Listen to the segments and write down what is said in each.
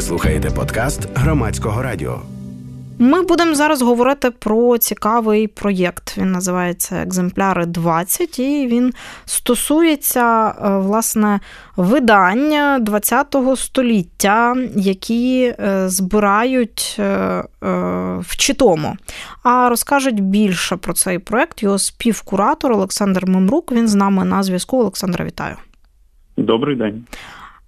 Ви слухаєте подкаст громадського радіо. Ми будемо зараз говорити про цікавий проєкт. Він називається Екземпляри 20, і він стосується е, власне видань ХХ століття, які е, збирають е, в Читому. А розкажуть більше про цей проєкт його співкуратор Олександр Мемрук. Він з нами на зв'язку. Олександра, вітаю. Добрий день.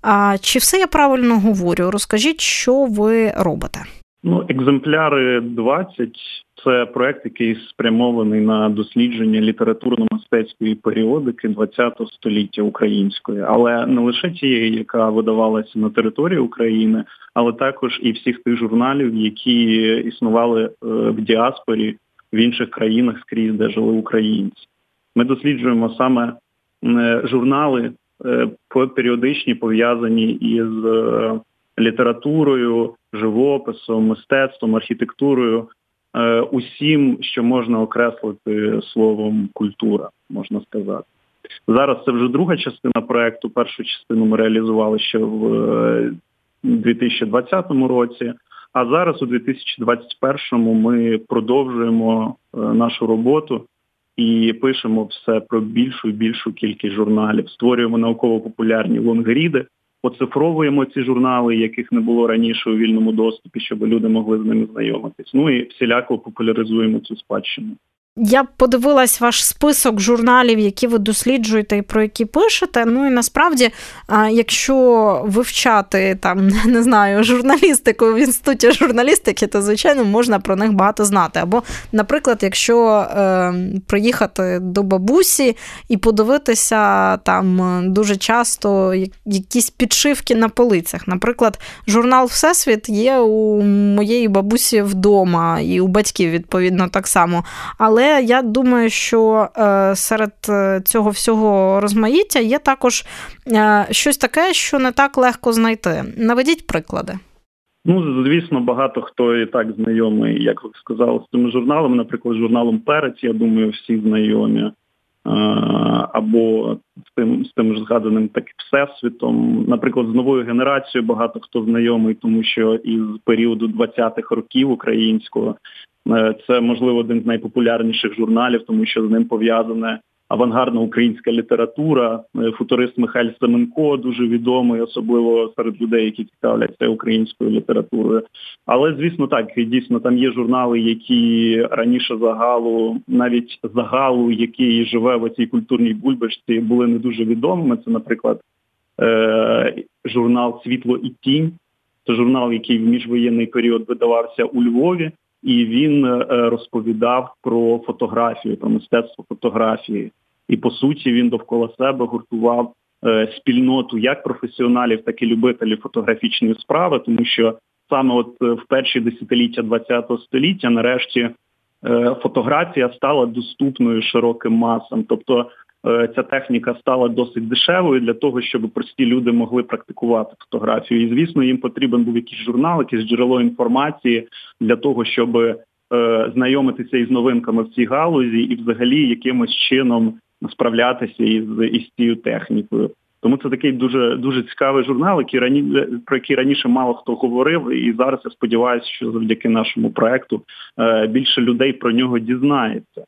А Чи все я правильно говорю? Розкажіть, що ви робите? Ну, екземпляри 20 – це проект, який спрямований на дослідження літературно-мистецької періодики ХХ століття української, але не лише тієї, яка видавалася на території України, але також і всіх тих журналів, які існували е, в діаспорі в інших країнах скрізь, де жили українці. Ми досліджуємо саме журнали е, періодичні пов'язані із е, літературою, живописом, мистецтвом, архітектурою, е, усім, що можна окреслити словом культура, можна сказати. Зараз це вже друга частина проекту. Першу частину ми реалізували ще в 2020 е, році. А зараз, у 2021-му, ми продовжуємо нашу роботу і пишемо все про більшу і більшу кількість журналів. Створюємо науково-популярні лонгріди, оцифровуємо ці журнали, яких не було раніше у вільному доступі, щоб люди могли з ними знайомитись. Ну і всіляко популяризуємо цю спадщину. Я подивилась ваш список журналів, які ви досліджуєте і про які пишете. Ну і насправді, якщо вивчати там не знаю журналістику в інституті журналістики, то звичайно можна про них багато знати. Або, наприклад, якщо е, приїхати до бабусі і подивитися там дуже часто якісь підшивки на полицях. Наприклад, журнал Всесвіт є у моєї бабусі вдома і у батьків відповідно так само. Але але я думаю, що е, серед е, цього всього розмаїття є також е, щось таке, що не так легко знайти. Наведіть приклади. Ну, звісно, багато хто і так знайомий, як ви сказали, з цими журналами, наприклад, журналом Перець, я думаю, всі знайомі. Або з тим з тим ж згаданим так всесвітом. Наприклад, з новою генерацією багато хто знайомий, тому що із періоду 20-х років українського це можливо один з найпопулярніших журналів, тому що з ним пов'язана авангардна українська література. Е, футурист Михайль Семенко дуже відомий, особливо серед людей, які цікавляться українською літературою. Але звісно, так дійсно там є журнали, які раніше загалу, навіть загалу, який живе в цій культурній бульбашці, були не дуже відомими. Це, наприклад, е, журнал Світло і тінь. Це журнал, який в міжвоєнний період видавався у Львові і він е, розповідав про фотографію, про мистецтво фотографії. І по суті він довкола себе гуртував е, спільноту як професіоналів, так і любителів фотографічної справи, тому що саме от е, в перші десятиліття ХХ століття нарешті фотографія стала доступною широким масам. Тобто ця техніка стала досить дешевою для того, щоб прості люди могли практикувати фотографію. І звісно, їм потрібен був якийсь журнал, якесь джерело інформації для того, щоб е, знайомитися із новинками в цій галузі і взагалі якимось чином справлятися із із цією технікою. Тому це такий дуже дуже цікавий журнал, який рані про який раніше мало хто говорив, і зараз я сподіваюся, що завдяки нашому проекту е, більше людей про нього дізнається.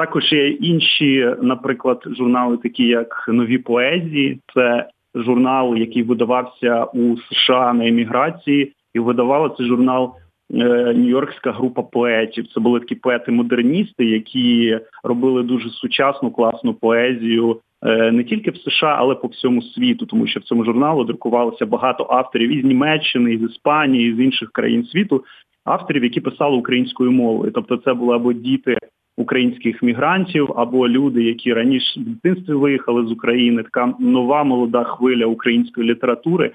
Також є інші, наприклад, журнали, такі як Нові поезії. Це журнал, який видавався у США на еміграції, і видавала цей журнал е, Нью-Йоркська група поетів. Це були такі поети-модерністи, які робили дуже сучасну класну поезію. Е, не тільки в США, але по всьому світу, тому що в цьому журналу друкувалося багато авторів із Німеччини, із Іспанії, з інших країн світу, авторів, які писали українською мовою. Тобто, це були або діти українських мігрантів або люди, які раніше в дитинстві виїхали з України, така нова молода хвиля української літератури.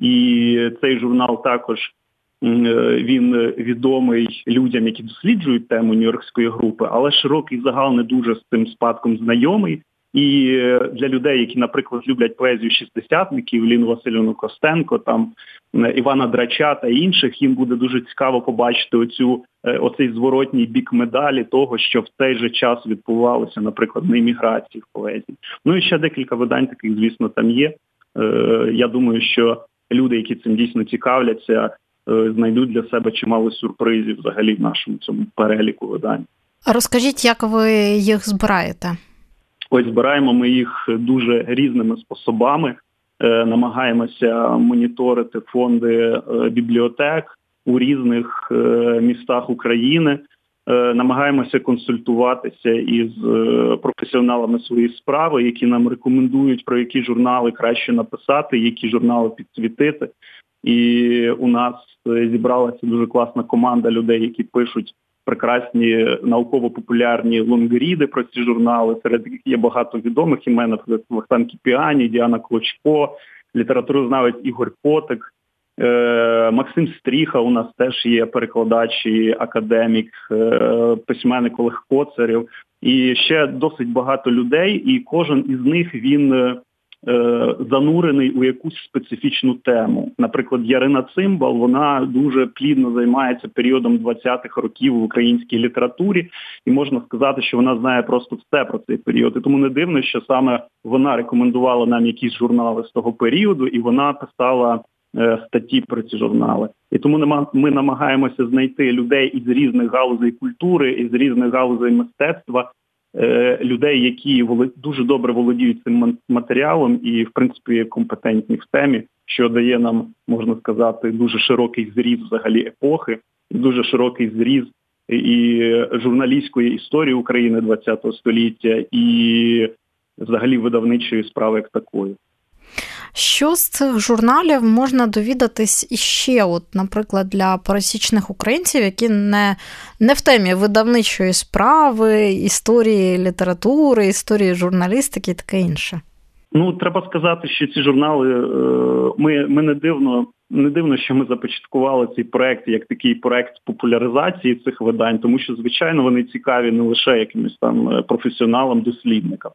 І цей журнал також він відомий людям, які досліджують тему Нью-Йоркської групи, але широкий загал не дуже з цим спадком знайомий. І для людей, які, наприклад, люблять поезію шістдесятників, Ліну Васильівну Костенко, там Івана Драча та інших, їм буде дуже цікаво побачити оцю е, оцей зворотній бік медалі того, що в цей же час відбувалося, наприклад, на імміграції в поезії. Ну і ще декілька видань таких, звісно, там є. Е, я думаю, що люди, які цим дійсно цікавляться, е, знайдуть для себе чимало сюрпризів взагалі в нашому цьому переліку видань. Розкажіть, як ви їх збираєте? Ось збираємо ми їх дуже різними способами. Е, намагаємося моніторити фонди бібліотек у різних містах України. Е, намагаємося консультуватися із е, професіоналами своєї справи, які нам рекомендують про які журнали краще написати, які журнали підсвітити. І у нас е, зібралася дуже класна команда людей, які пишуть прекрасні науково-популярні лонгріди про ці журнали. Серед яких є багато відомих імен, наприклад, Вахтан Кіпіані, Діана Клочко, літературознавець Ігор Потик. Е, Максим Стріха у нас теж є перекладач і академік, е, письменник Олег Коцарів. І ще досить багато людей, і кожен із них він е, занурений у якусь специфічну тему. Наприклад, Ярина Цимбал, вона дуже плідно займається періодом 20-х років в українській літературі, і можна сказати, що вона знає просто все про цей період. І Тому не дивно, що саме вона рекомендувала нам якісь журнали з того періоду, і вона писала. Е, статті про ці журнали. І тому ми намагаємося знайти людей із різних галузей культури, із різних галузей мистецтва, е, людей, які дуже добре володіють цим матеріалом і, в принципі, компетентні в темі, що дає нам, можна сказати, дуже широкий зріз взагалі епохи, дуже широкий зріз і журналістської історії України ХХ століття, і взагалі видавничої справи як такої. Що з цих журналів можна довідатись іще, от, наприклад, для пересічних українців, які не не в темі видавничої справи, історії літератури, історії журналістики і таке інше? Ну, треба сказати, що ці журнали е, ми ми не дивно, не дивно, що ми започаткували цей проект як такий проект популяризації цих видань, тому що, звичайно, вони цікаві не лише якимось там е, професіоналам, дослідникам,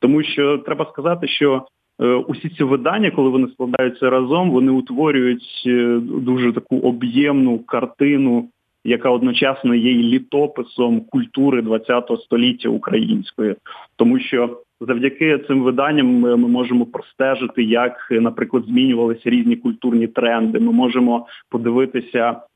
тому що треба сказати, що усі ці видання, коли вони складаються разом, вони утворюють е, дуже таку об'ємну картину, яка одночасно є і літописом культури ХХ століття української, тому що завдяки цим виданням ми, ми можемо простежити, як, наприклад, змінювалися різні культурні тренди. Ми можемо подивитися Е,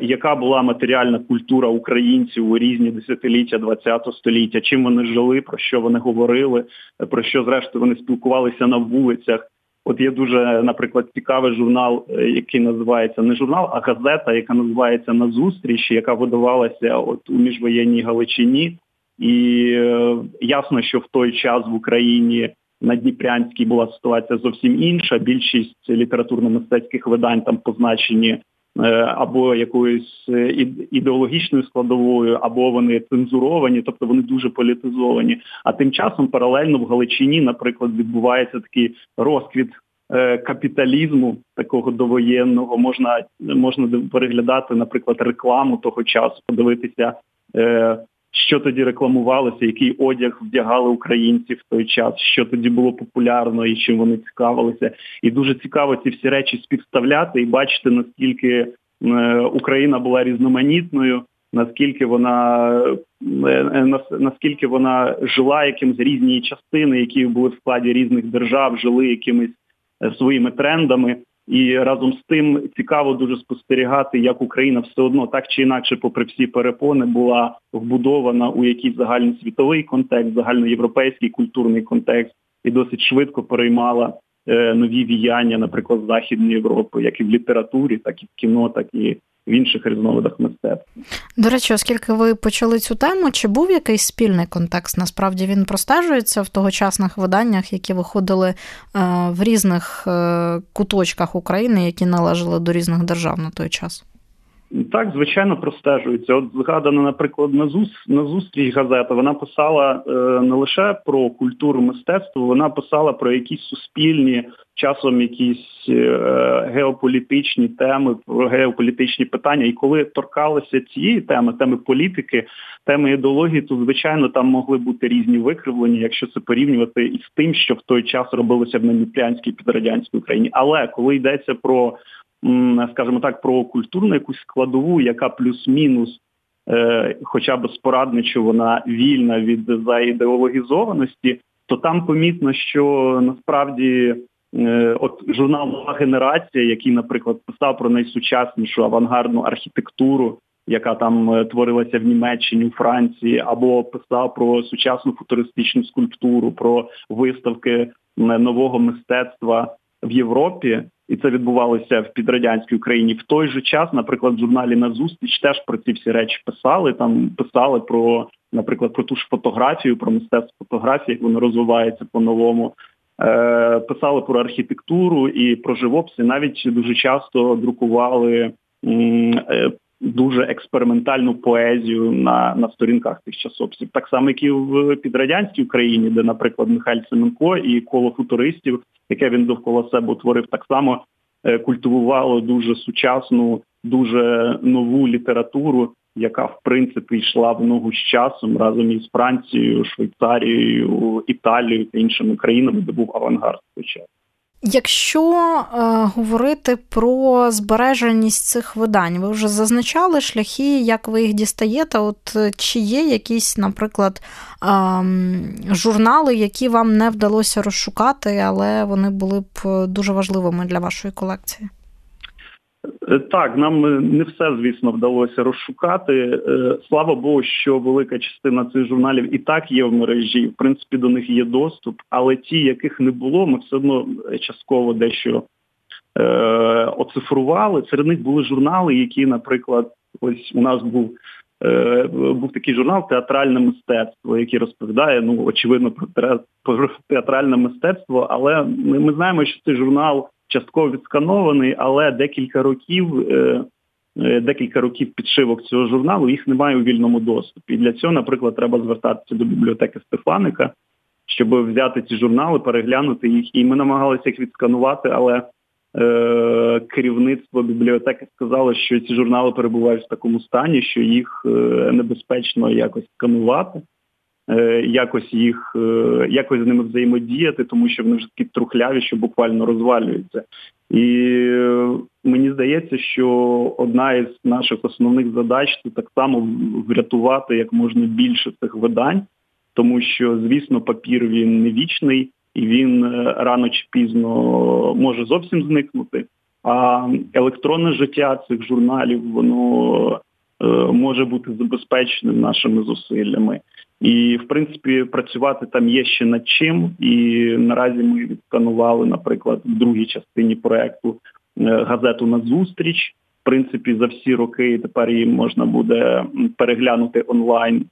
яка була матеріальна культура українців у різні десятиліття ХХ століття, чим вони жили, про що вони говорили, про що зрештою вони спілкувалися на вулицях. От є дуже, наприклад, цікавий журнал, е, який називається не журнал, а газета, яка називається На зустрічі, яка видавалася от у міжвоєнній Галичині. І е, ясно, що в той час в Україні на Дніпрянській була ситуація зовсім інша. Більшість літературно-мистецьких видань там позначені Е, або якоюсь е, ідеологічною складовою, або вони цензуровані, тобто вони дуже політизовані. А тим часом паралельно в Галичині, наприклад, відбувається такий розквіт. Е, капіталізму такого довоєнного можна можна переглядати, наприклад, рекламу того часу, подивитися що тоді рекламувалося, який одяг вдягали українці в той час, що тоді було популярно і чим вони цікавилися. І дуже цікаво ці всі речі співставляти і бачити, наскільки е, Україна була різноманітною, наскільки вона е, е, наскільки вона жила якимось різні частини, які були в складі різних держав, жили якимись своїми трендами. І разом з тим цікаво дуже спостерігати, як Україна все одно так чи інакше, попри всі перепони, була вбудована у якийсь загальносвітовий контекст, загальноєвропейський культурний контекст, і досить швидко переймала е, нові віяння, наприклад, Західної Європи, як і в літературі, так і в кіно, так і в інших різновидах мистецтва. До речі, оскільки ви почали цю тему, чи був якийсь спільний контекст? Насправді він простежується в тогочасних виданнях, які виходили е, в різних е, куточках України, які належали до різних держав на той час? Так, звичайно, простежується. От згадана, наприклад, на зус на зустріч газета. Вона писала е, не лише про культуру мистецтво, вона писала про якісь суспільні, часом якісь е, геополітичні теми, про геополітичні питання. І коли торкалися цієї теми, теми політики, теми ідеології, то звичайно там могли бути різні викривлення, якщо це порівнювати із тим, що в той час робилося в Наміплянській підрадянській Україні. Але коли йдеться про скажімо так, про культурну якусь складову, яка плюс-мінус, е, хоча б спорадничо вона вільна від заідеологізованості, то там помітно, що насправді от журнал «Нова генерація, який, наприклад, писав про найсучаснішу авангардну архітектуру, яка там творилася в Німеччині, у Франції, або писав про сучасну футуристичну скульптуру, про виставки нового мистецтва в Європі і це відбувалося в підрадянській Україні. В той же час, наприклад, в журналі на зустріч теж про ці всі речі писали. Там писали про, наприклад, про ту ж фотографію, про мистецтво фотографії, як воно розвивається по-новому. Е, Писали про архітектуру і про живопис, і навіть дуже часто друкували е, дуже експериментальну поезію на на сторінках тих часописів. Так само, як і в підрадянській Україні, де, наприклад, Михайль Семенко і коло футуристів, яке він довкола себе утворив, так само е, культивувало дуже сучасну, дуже нову літературу, яка в принципі йшла в ногу з часом разом із Францією, Швейцарією, Італією та іншими країнами, де був авангард час. Якщо е, говорити про збереженість цих видань, ви вже зазначали шляхи, як ви їх дістаєте? От е, чи є якісь, наприклад, е, журнали, які вам не вдалося розшукати, але вони були б е, дуже важливими для вашої колекції? Е, так, нам е, не все, звісно, вдалося розшукати. Е, слава Богу, що велика частина цих журналів і так є в мережі. В принципі, до них є доступ, але ті, яких не було, ми все одно частково дещо е, оцифрували. Серед них були журнали, які, наприклад, ось у нас був е, був такий журнал Театральне мистецтво, який розповідає, ну очевидно, про театральне мистецтво, але ми, ми знаємо, що цей журнал частково відсканований, але декілька років. Е, е, декілька років підшивок цього журналу їх немає у вільному доступі. І для цього, наприклад, треба звертатися до бібліотеки Стефаника, щоб взяти ці журнали, переглянути їх. І ми намагалися їх відсканувати, але е, керівництво бібліотеки сказало, що ці журнали перебувають в такому стані, що їх е, небезпечно якось сканувати. Е, якось їх е, якось з ними взаємодіяти, тому що вони вже такі трухляві, що буквально розвалюються. І е, мені здається, що одна із наших основних задач це так само врятувати як можна більше цих видань, тому що, звісно, папір він не вічний і він рано чи пізно може зовсім зникнути. А електронне життя цих журналів воно може бути забезпеченим нашими зусиллями. І, в принципі, працювати там є ще над чим. І наразі ми відсканували, наприклад, в другій частині проекту е, газету «Назустріч». В принципі, за всі роки тепер її можна буде переглянути онлайн.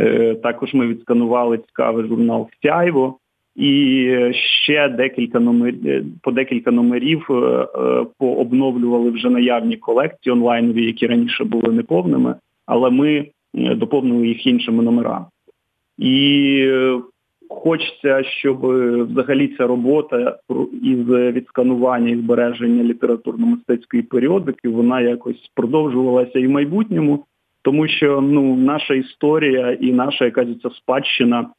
Е, також ми відсканували цікавий журнал Сяйво. І ще декілька номерів е, по декілька номерів пообновлювали вже наявні колекції онлайнові, які раніше були неповними, але ми доповнили їх іншими номерами. І е, хочеться, щоб взагалі ця робота із відсканування і збереження літературно-мистецької періодики вона якось продовжувалася і в майбутньому, тому що ну наша історія і наша якась ця спадщина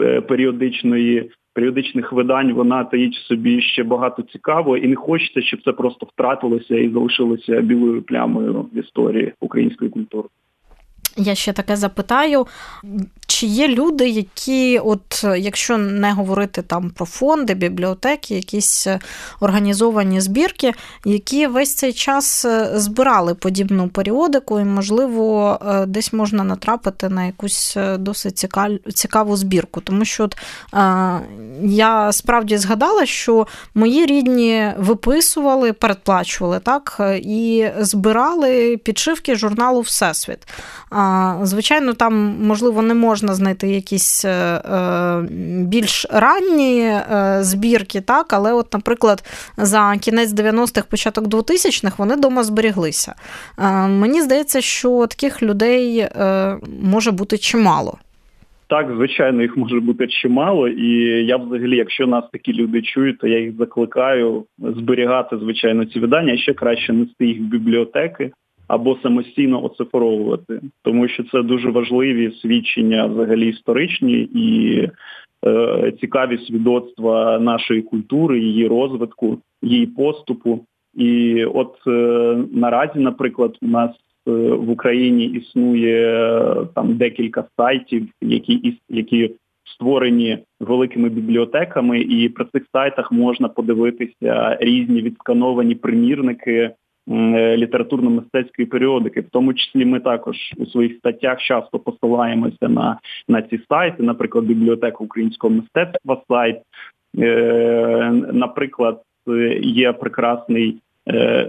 е, періодичної. Періодичних видань вона таїть в собі ще багато цікавого, і не хочеться, щоб це просто втратилося і залишилося білою плямою в історії української культури. Я ще таке запитаю, чи є люди, які, от якщо не говорити там про фонди, бібліотеки, якісь е, організовані збірки, які весь цей час е, збирали подібну періодику, і, можливо, е, десь можна натрапити на якусь досить цікаву збірку. Тому що от, я справді згадала, що мої рідні виписували, передплачували так, і збирали підшивки журналу Всесвіт. Звичайно, там, можливо, не можна знайти якісь е, е, більш ранні е, збірки, так, але, от, наприклад, за кінець 90-х, початок 2000-х вони вдома зберіглися. Мені здається, що таких людей може бути чимало. Так, звичайно, їх може бути чимало, і я взагалі, якщо нас такі люди чують, то я їх закликаю зберігати, звичайно, ці видання, а ще краще нести їх в бібліотеки або самостійно оцифровувати, тому що це дуже важливі свідчення взагалі історичні і е, цікаві свідоцтва нашої культури, її розвитку, її поступу. І от е, наразі, наприклад, у нас е, в Україні існує е, там декілька сайтів, які які створені великими бібліотеками, і при цих сайтах можна подивитися різні відскановані примірники літературно-мистецької періодики. В тому числі ми також у своїх статтях часто посилаємося на на ці сайти, наприклад, бібліотека українського мистецтва сайт. Е, Наприклад, є прекрасний е,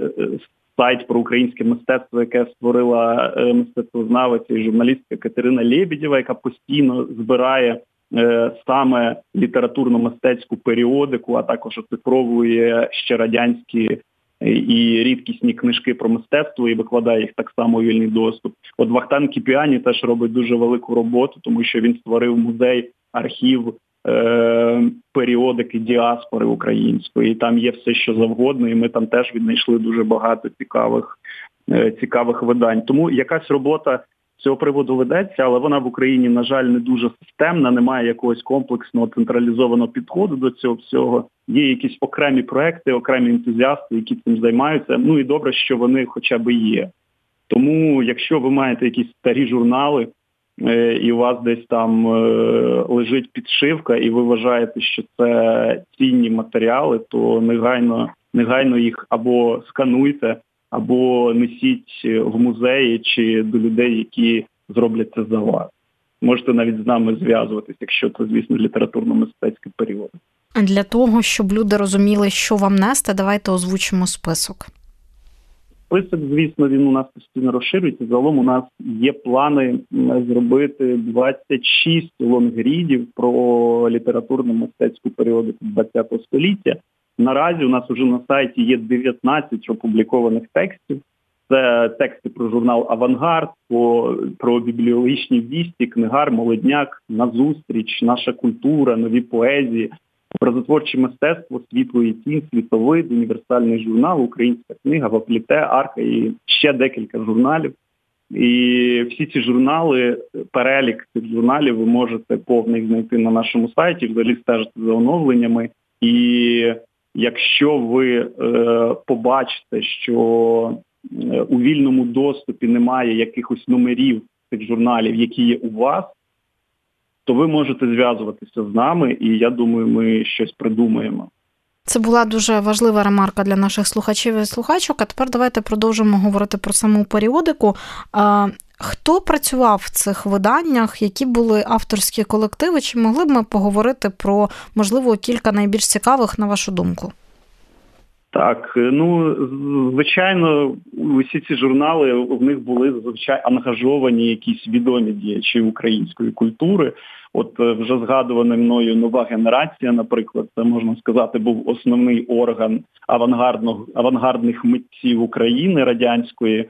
сайт про українське мистецтво, яке створила е, мистецтвознавиця і журналістка Катерина Лєбідєва, яка постійно збирає. Е, саме літературно-мистецьку періодику, а також оцифровує ще радянські і рідкісні книжки про мистецтво і викладає їх так само у вільний доступ. От Вахтан Кіпіані теж робить дуже велику роботу, тому що він створив музей, архів е- періодики діаспори української. І Там є все, що завгодно, і ми там теж віднайшли дуже багато цікавих, е- цікавих видань. Тому якась робота цього приводу ведеться, але вона в Україні, на жаль, не дуже системна, немає якогось комплексного централізованого підходу до цього всього. Є якісь окремі проекти, окремі ентузіасти, які цим займаються. Ну і добре, що вони хоча б є. Тому, якщо ви маєте якісь старі журнали, е, і у вас десь там е, лежить підшивка, і ви вважаєте, що це цінні матеріали, то негайно негайно їх або скануйте, або несіть в музеї чи до людей, які зроблять це за вас. Можете навіть з нами зв'язуватись, якщо це, звісно, літературно-мистецький період. Для того, щоб люди розуміли, що вам нести, давайте озвучимо список. Список, звісно, він у нас постійно розширюється. Загалом у нас є плани зробити 26 лонгрідів про літературно-мистецьку періодику ХХ століття. Наразі у нас вже на сайті є 19 опублікованих текстів. Це тексти про журнал Авангард, про, про бібліологічні вісті, книгар, молодняк, назустріч, наша культура, нові поезії, образотворче мистецтво, світло і тінь, світовид, універсальний журнал, українська книга, Вапліте, Арка і ще декілька журналів. І всі ці журнали, перелік цих журналів ви можете повний знайти на нашому сайті, взагалі стежити за оновленнями. І якщо ви е, побачите, що е, у вільному доступі немає якихось номерів цих журналів, які є у вас, то ви можете зв'язуватися з нами, і я думаю, ми щось придумаємо. Це була дуже важлива ремарка для наших слухачів і слухачок. А тепер давайте продовжимо говорити про саму періодику. Хто працював в цих виданнях, які були авторські колективи? Чи могли б ми поговорити про можливо кілька найбільш цікавих на вашу думку? Так, ну звичайно, усі ці журнали в них були зазвичай ангажовані якісь відомі діячі української культури. От е, вже згадувана мною нова генерація, наприклад, це можна сказати, був основний орган авангардного авангардних митців України радянської.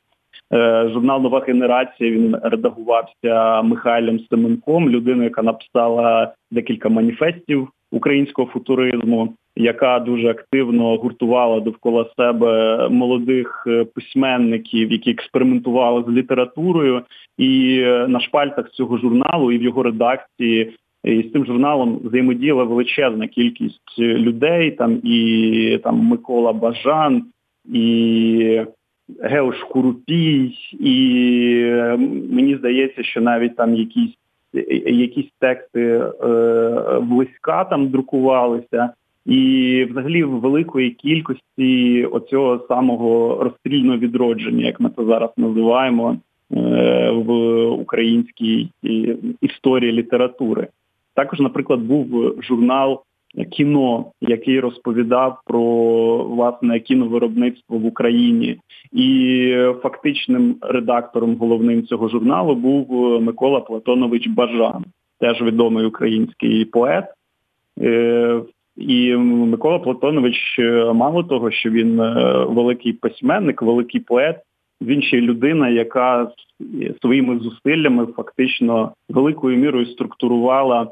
Е, журнал Нова генерація він редагувався Михайлом Семенком, людиною, яка написала декілька маніфестів українського футуризму, яка дуже активно гуртувала довкола себе молодих е, письменників, які експериментували з літературою, і е, на шпальтах цього журналу і в його редакції. І з цим журналом взаємодіяла величезна кількість людей, там і там Микола Бажан, і Геош Курупій, і е, мені здається, що навіть там якісь якісь тексти е, близька там друкувалися, і взагалі в великої кількості оцього самого розстрільного відродження, як ми це зараз називаємо е, в українській історії літератури. Також, наприклад, був журнал кіно, який розповідав про власне кіновиробництво в Україні, і фактичним редактором головним цього журналу був Микола Платонович Бажан, теж відомий український поет. Е, і Микола Платонович, мало того, що він е, великий письменник, великий поет, він ще й людина, яка своїми зусиллями фактично великою мірою структурувала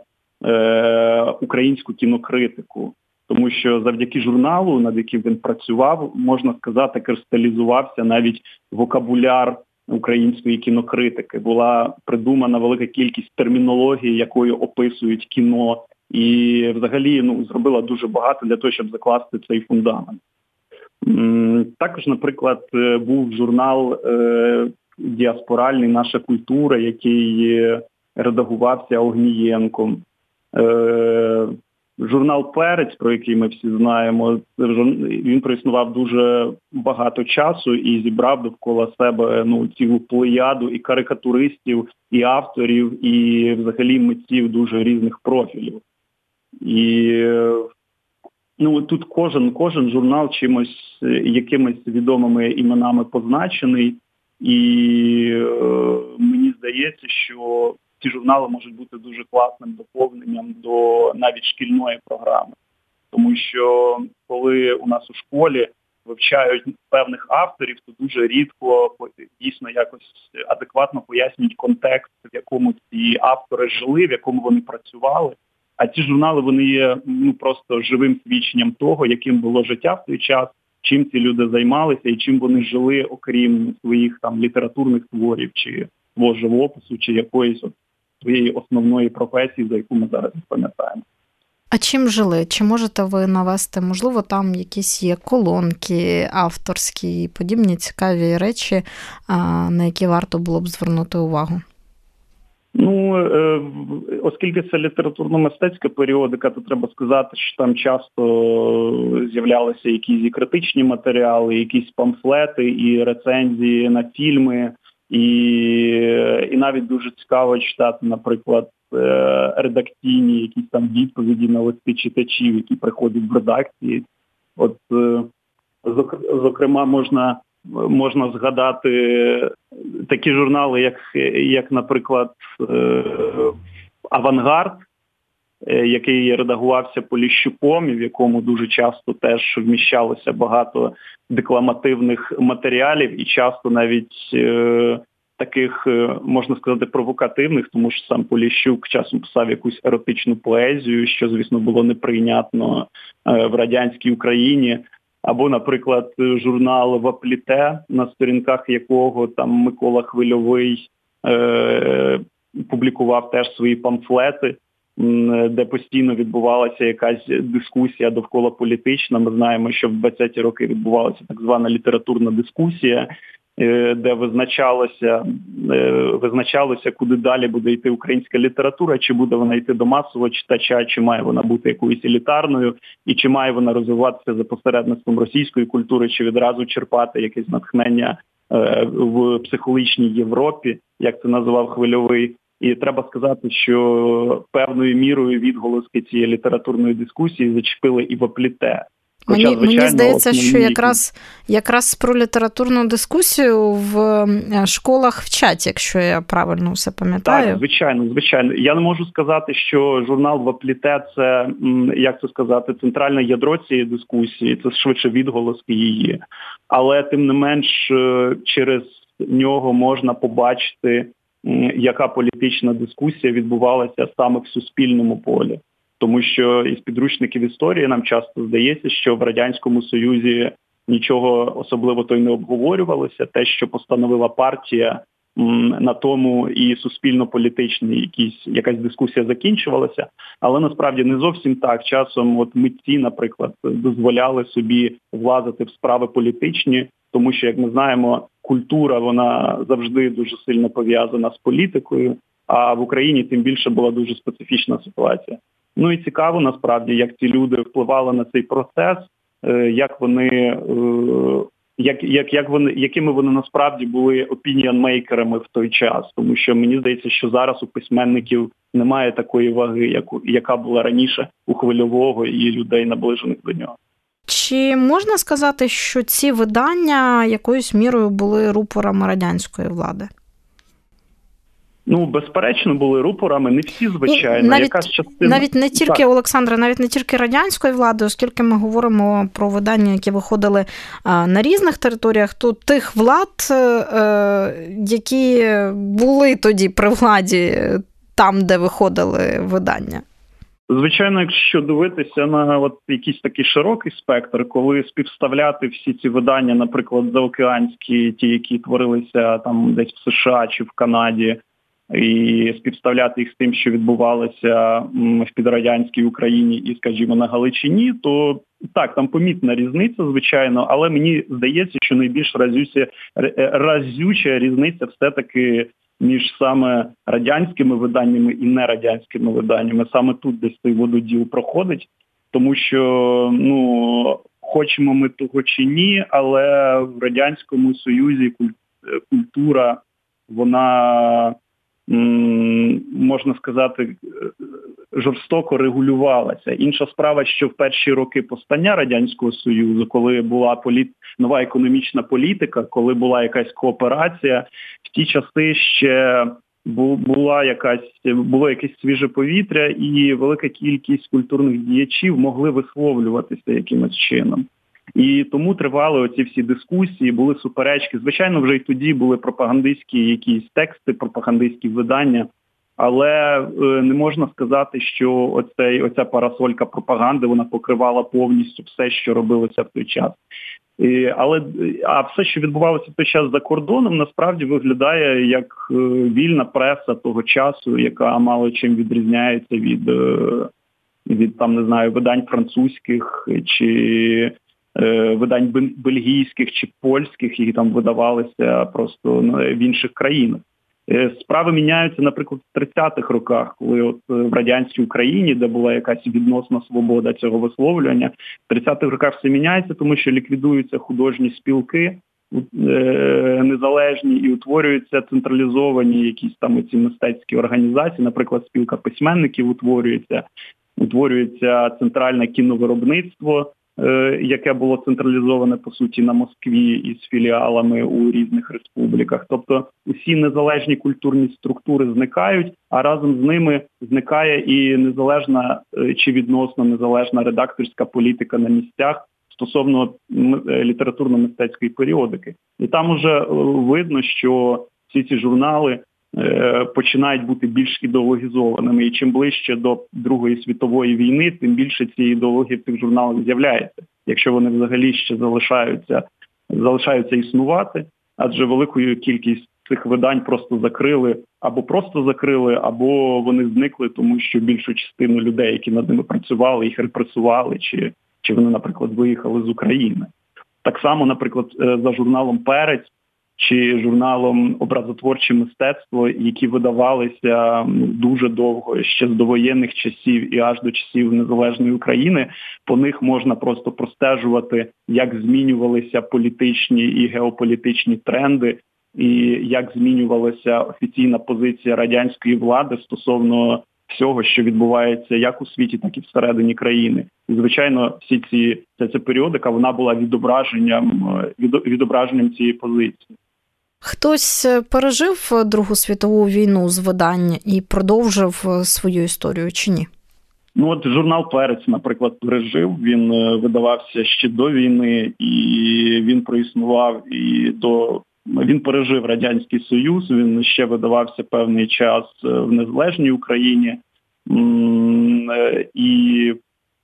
е, українську кінокритику, тому що завдяки журналу, над яким він працював, можна сказати, кристалізувався навіть вокабуляр української кінокритики. Була придумана велика кількість термінології, якою описують кіно, і взагалі ну зробила дуже багато для того, щоб закласти цей фундамент. Також, наприклад, е, був журнал е, діаспоральний Наша культура, який редагувався Огнієнком. Е, Журнал Перець, про який ми всі знаємо, він проіснував дуже багато часу і зібрав довкола себе ну цілу плеяду і карикатуристів, і авторів, і взагалі митців дуже різних профілів. І ну тут кожен кожен журнал чимось якимись відомими іменами позначений, і е, мені здається, що ці журнали можуть бути дуже класним доповненням до навіть шкільної програми. Тому що коли у нас у школі вивчають певних авторів, то дуже рідко дійсно якось адекватно пояснюють контекст, в якому ці автори жили, в якому вони працювали. А ці журнали вони є ну просто живим свідченням того, яким було життя в той час, чим ці люди займалися і чим вони жили, окрім своїх там літературних творів чи свого живопису, чи якоїсь от своєї основної професії, за яку ми зараз пам'ятаємо. А чим жили? Чи можете ви навести, можливо, там якісь є колонки авторські і подібні цікаві речі, на які варто було б звернути увагу? Ну, е, оскільки це літературно-мистецька періодика, то треба сказати, що там часто з'являлися якісь і критичні матеріали, якісь памфлети і рецензії на фільми, і і навіть дуже цікаво читати, наприклад, е, редакційні якісь там відповіді на листи читачів, які приходять в редакції. От, е, зокрема, можна можна згадати такі журнали, як, як наприклад, е, Авангард. Який редагувався Поліщуком, і в якому дуже часто теж вміщалося багато декламативних матеріалів, і часто навіть е, таких, е, можна сказати, провокативних, тому що сам Поліщук часом писав якусь еротичну поезію, що, звісно, було неприйнятно е, в радянській Україні. Або, наприклад, журнал Вапліте, на сторінках якого там Микола Хвильовий е, публікував теж свої памфлети де постійно відбувалася якась дискусія довкола політична. Ми знаємо, що в 20-ті роки відбувалася так звана літературна дискусія, е, де визначалося, е, визначалося, куди далі буде йти українська література, чи буде вона йти до масового читача, чи має вона бути якоюсь елітарною, і чи має вона розвиватися за посередництвом російської культури, чи відразу черпати якесь натхнення е, в психологічній Європі, як це називав хвильовий. І треба сказати, що певною мірою відголоски цієї літературної дискусії зачепили і вопліте. Хоча, мені, звичайно, мені здається, що якраз якраз про літературну дискусію в е, школах вчать, якщо я правильно все пам'ятаю. Так, звичайно, звичайно. Я не можу сказати, що журнал Вопліте це як це сказати, центральне ядро цієї дискусії, це швидше відголоски її. Але тим не менш е, через нього можна побачити яка політична дискусія відбувалася саме в суспільному полі. Тому що із підручників історії нам часто здається, що в радянському союзі нічого особливо то й не обговорювалося. Те, що постановила партія, на тому і суспільно-політичні якісь якась дискусія закінчувалася, але насправді не зовсім так. Часом, от митці, наприклад, дозволяли собі влазити в справи політичні, тому що, як ми знаємо, культура вона завжди дуже сильно пов'язана з політикою. А в Україні тим більше була дуже специфічна ситуація. Ну і цікаво насправді, як ці люди впливали на цей процес, е, як вони е, як, як, як вони, якими вони насправді були опініонмейкерами в той час, тому що мені здається, що зараз у письменників немає такої ваги, яку яка була раніше у хвильового і людей, наближених до нього. Чи можна сказати, що ці видання якоюсь мірою були рупорами радянської влади? Ну, безперечно, були рупорами, не всі, звичайно. Навіть, Якась частина... навіть не тільки так. Олександра, навіть не тільки радянської влади, оскільки ми говоримо про видання, які виходили на різних територіях, то тих влад, е, які були тоді при владі там, де виходили видання. Звичайно, якщо дивитися на от якийсь такий широкий спектр, коли співставляти всі ці видання, наприклад, заокеанські, ті, які творилися там десь в США чи в Канаді, і співставляти їх з тим, що відбувалося в підрадянській Україні і, скажімо, на Галичині, то так, там помітна різниця, звичайно, але мені здається, що найбільш разюча, разюча різниця все-таки між саме радянськими виданнями і нерадянськими виданнями. Саме тут десь цей вододіл проходить, тому що ну хочемо ми того чи ні, але в радянському союзі культура вона можна сказати жорстоко регулювалася. Інша справа, що в перші роки постання радянського союзу, коли була політ нова економічна політика, коли була якась кооперація, в ті часи ще була якась було якесь свіже повітря, і велика кількість культурних діячів могли висловлюватися якимось чином. І тому тривали оці всі дискусії, були суперечки. Звичайно, вже й тоді були пропагандистські якісь тексти, пропагандистські видання. Але е, не можна сказати, що оцей оця парасолька пропаганди вона покривала повністю все, що робилося в той час. І, Але а все, що відбувалося в той час за кордоном, насправді виглядає як е, вільна преса того часу, яка мало чим відрізняється від е, від там не знаю видань французьких чи видань бельгійських чи польських, які там видавалися просто ну, в інших країнах. Е, справи міняються, наприклад, в 30-х роках, коли от е, в радянській Україні, де була якась відносна свобода цього висловлювання, в 30-х роках все міняється, тому що ліквідуються художні спілки е, незалежні і утворюються централізовані якісь там ці мистецькі організації, наприклад, спілка письменників утворюється, утворюється центральне кіновиробництво. Е, яке було централізоване по суті на Москві із філіалами у різних республіках. Тобто усі незалежні культурні структури зникають, а разом з ними зникає і незалежна е, чи відносно незалежна редакторська політика на місцях стосовно е, літературно-мистецької періодики. І там уже видно, що всі ці журнали починають бути більш ідеологізованими. І чим ближче до Другої світової війни, тим більше цієї ідеології в цих журналах з'являється, якщо вони взагалі ще залишаються, залишаються існувати, адже великою кількість цих видань просто закрили або просто закрили, або вони зникли, тому що більшу частину людей, які над ними працювали, їх репресували, чи, чи вони, наприклад, виїхали з України. Так само, наприклад, е, за журналом Перець чи журналом Образотворче мистецтво, які видавалися дуже довго ще з довоєнних часів і аж до часів незалежної України. По них можна просто простежувати, як змінювалися політичні і геополітичні тренди. І як змінювалася офіційна позиція радянської влади стосовно всього, що відбувається як у світі, так і всередині країни, і звичайно, всі ці ця, ця періодика вона була відображенням відображенням цієї позиції. Хтось е, пережив е, Другу світову війну з видань і продовжив е, свою історію чи ні? Ну от журнал Перець, наприклад, пережив. Він видавався ще до війни, і він проіснував і до він пережив радянський союз. Він ще видавався певний час в незалежній Україні. І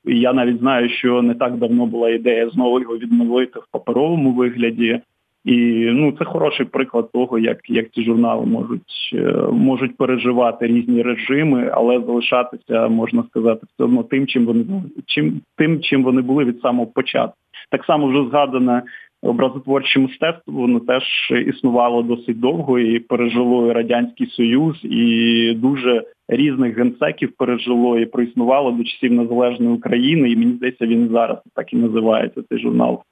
я навіть знаю, що не так давно була ідея знову його відновити в паперовому вигляді. І ну це хороший приклад того, як як ці журнали можуть е, можуть переживати різні режими, але залишатися, можна сказати, все одно тим, чим вони чим тим, чим вони були від самого початку. Так само вже згадане образотворче мистецтво, воно теж існувало досить довго і пережило і радянський союз, і дуже різних генсеків пережило і проіснувало до часів незалежної України. І мені здається, він зараз так і називається цей журнал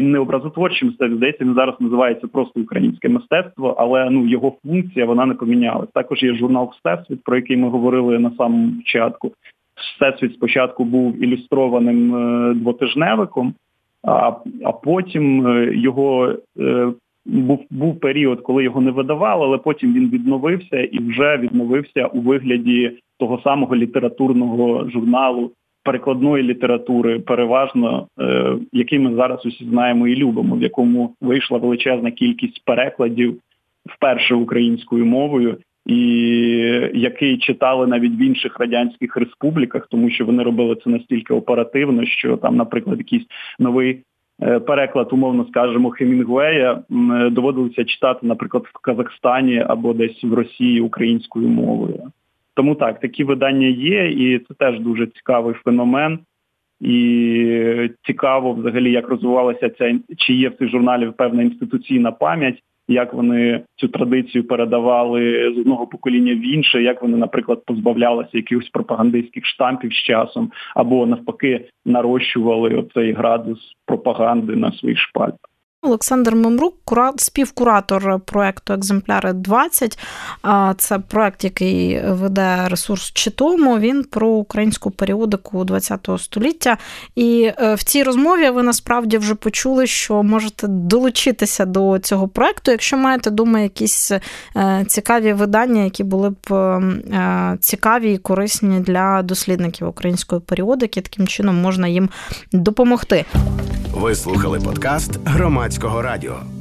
не образотворчим мистецтвом, здається, він зараз називається просто українське мистецтво, але ну його функція вона не помінялась. Також є журнал Всесвіт, про який ми говорили на самому початку. Всесвіт спочатку був ілюстрованим е, двотижневиком, а а потім е, його е, був був період, коли його не видавали, але потім він відновився і вже відновився у вигляді того самого літературного журналу перекладної літератури, переважно, е, який ми зараз усі знаємо і любимо, в якому вийшла величезна кількість перекладів вперше українською мовою, і який читали навіть в інших радянських республіках, тому що вони робили це настільки оперативно, що там, наприклад, якийсь новий. Е, переклад, умовно скажемо, Хемінгуея доводилося читати, наприклад, в Казахстані або десь в Росії українською мовою. Тому так, такі видання є, і це теж дуже цікавий феномен. І цікаво взагалі, як розвивалася ця чи є в цих журналів певна інституційна пам'ять. як вони цю традицію передавали з одного покоління в інше, як вони, наприклад, позбавлялися якихось пропагандистських штампів з часом, або навпаки нарощували оцей градус пропаганди на своїх шпальтах. Олександр Мемрук, співкуратор проекту Екземпляри 20. Це проект, який веде ресурс Читому. Він про українську періодику ХХ століття. І е, в цій розмові ви насправді вже почули, що можете долучитися до цього проекту, якщо маєте дома якісь е, цікаві видання, які були б е, цікаві і корисні для дослідників української періодики. Таким чином можна їм допомогти. Ви слухали подкаст громадського радіо.